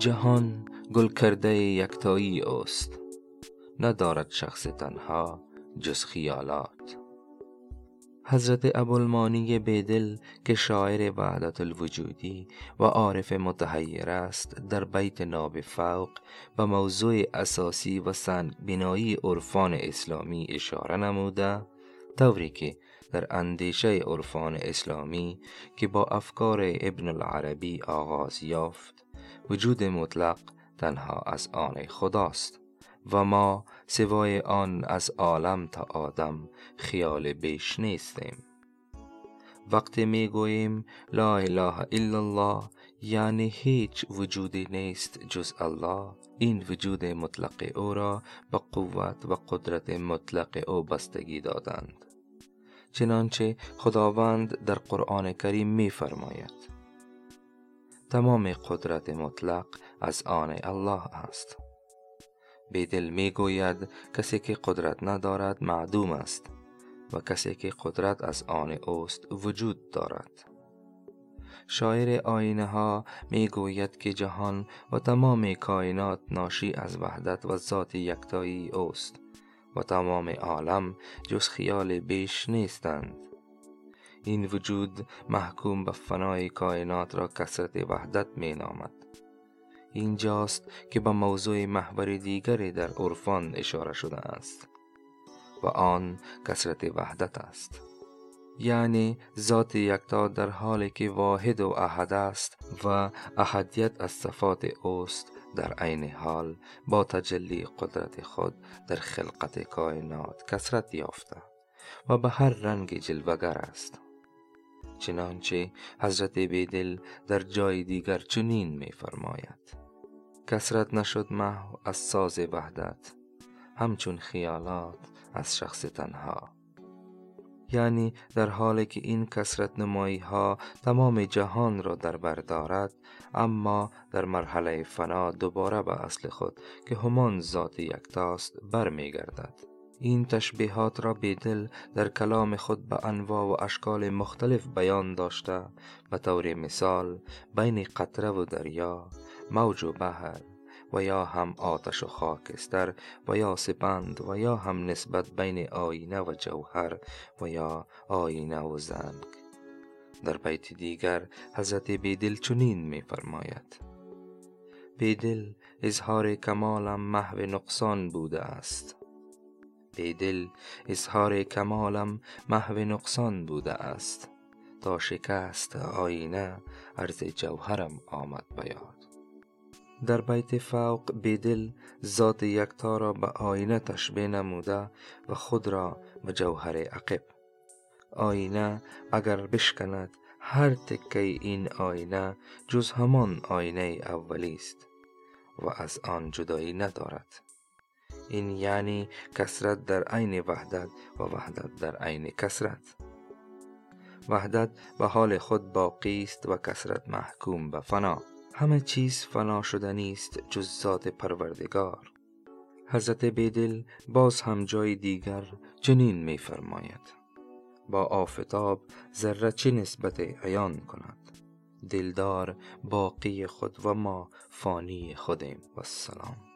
جهان گل کرده یکتایی است ندارد شخص تنها جز خیالات. حضرت ابوالمانی بیدل که شاعر وحدت الوجودی و عارف متحیر است در بیت ناب فوق به موضوع اساسی و سنگ بینایی عرفان اسلامی اشاره نموده طوری که در اندیشه عرفان اسلامی که با افکار ابن العربی آغاز یافت. وجود مطلق تنها از آن خداست و ما سوای آن از عالم تا آدم خیال بیش نیستیم. وقتی می گوییم لا اله الا الله یعنی هیچ وجودی نیست جز الله این وجود مطلق او را به قوت و قدرت مطلق او بستگی دادند. چنانچه خداوند در قرآن کریم می فرماید تمام قدرت مطلق از آن الله است. بیدل می گوید کسی که قدرت ندارد معدوم است و کسی که قدرت از آن اوست وجود دارد. شاعر آینه ها می گوید که جهان و تمام کائنات ناشی از وحدت و ذات یکتایی اوست و تمام عالم جز خیال بیش نیستند. این وجود محکوم به فنای کائنات را کسرت وحدت می نامد اینجاست که به موضوع محور دیگری در عرفان اشاره شده است و آن کسرت وحدت است. یعنی ذات یکتا در حالی که واحد و احد است و احدیت از صفات اوست در عین حال با تجلی قدرت خود در خلقت کائنات کسرت یافته و به هر رنگ جلوگر است. چنانچه حضرت بیدل در جای دیگر چنین می فرماید کسرت نشد محو از ساز وحدت همچون خیالات از شخص تنها. یعنی در حالی که این کسرت نمایی ها تمام جهان را در بر دارد اما در مرحله فنا دوباره به اصل خود که همان ذات یکتاست برمیگردد. این تشبیهات را بیدل در کلام خود به انواع و اشکال مختلف بیان داشته به طور مثال بین قطره و دریا موج و بحر و یا هم آتش و خاکستر و یا سپند و یا هم نسبت بین آینه و جوهر و یا آینه و زنگ. در بیت دیگر حضرت بیدل چنین می فرماید. بیدل اظهار کمالم محو نقصان بوده است. بیدل اظهار کمالم محو نقصان بوده است. تا شکست آینه عرض جوهرم آمد بیاد در بیت فوق بیدل ذات یکتا را به آینه تشبه نموده و خود را به جوهر عقب. آینه اگر بشکند هر تکه این آینه جز همان آینه اولی است و از آن جدایی ندارد. این یعنی کسرت در عین وحدت و وحدت در عین کسرت وحدت به حال خود باقی است و کسرت محکوم به فنا. همه چیز فنا شدنی است جز ذات پروردگار. حضرت بیدل باز هم جای دیگر چنین می فرماید با آفتاب ذره چه نسبت عیان کند؟ دلدار باقی خود و ما فانی خودیم. و السلام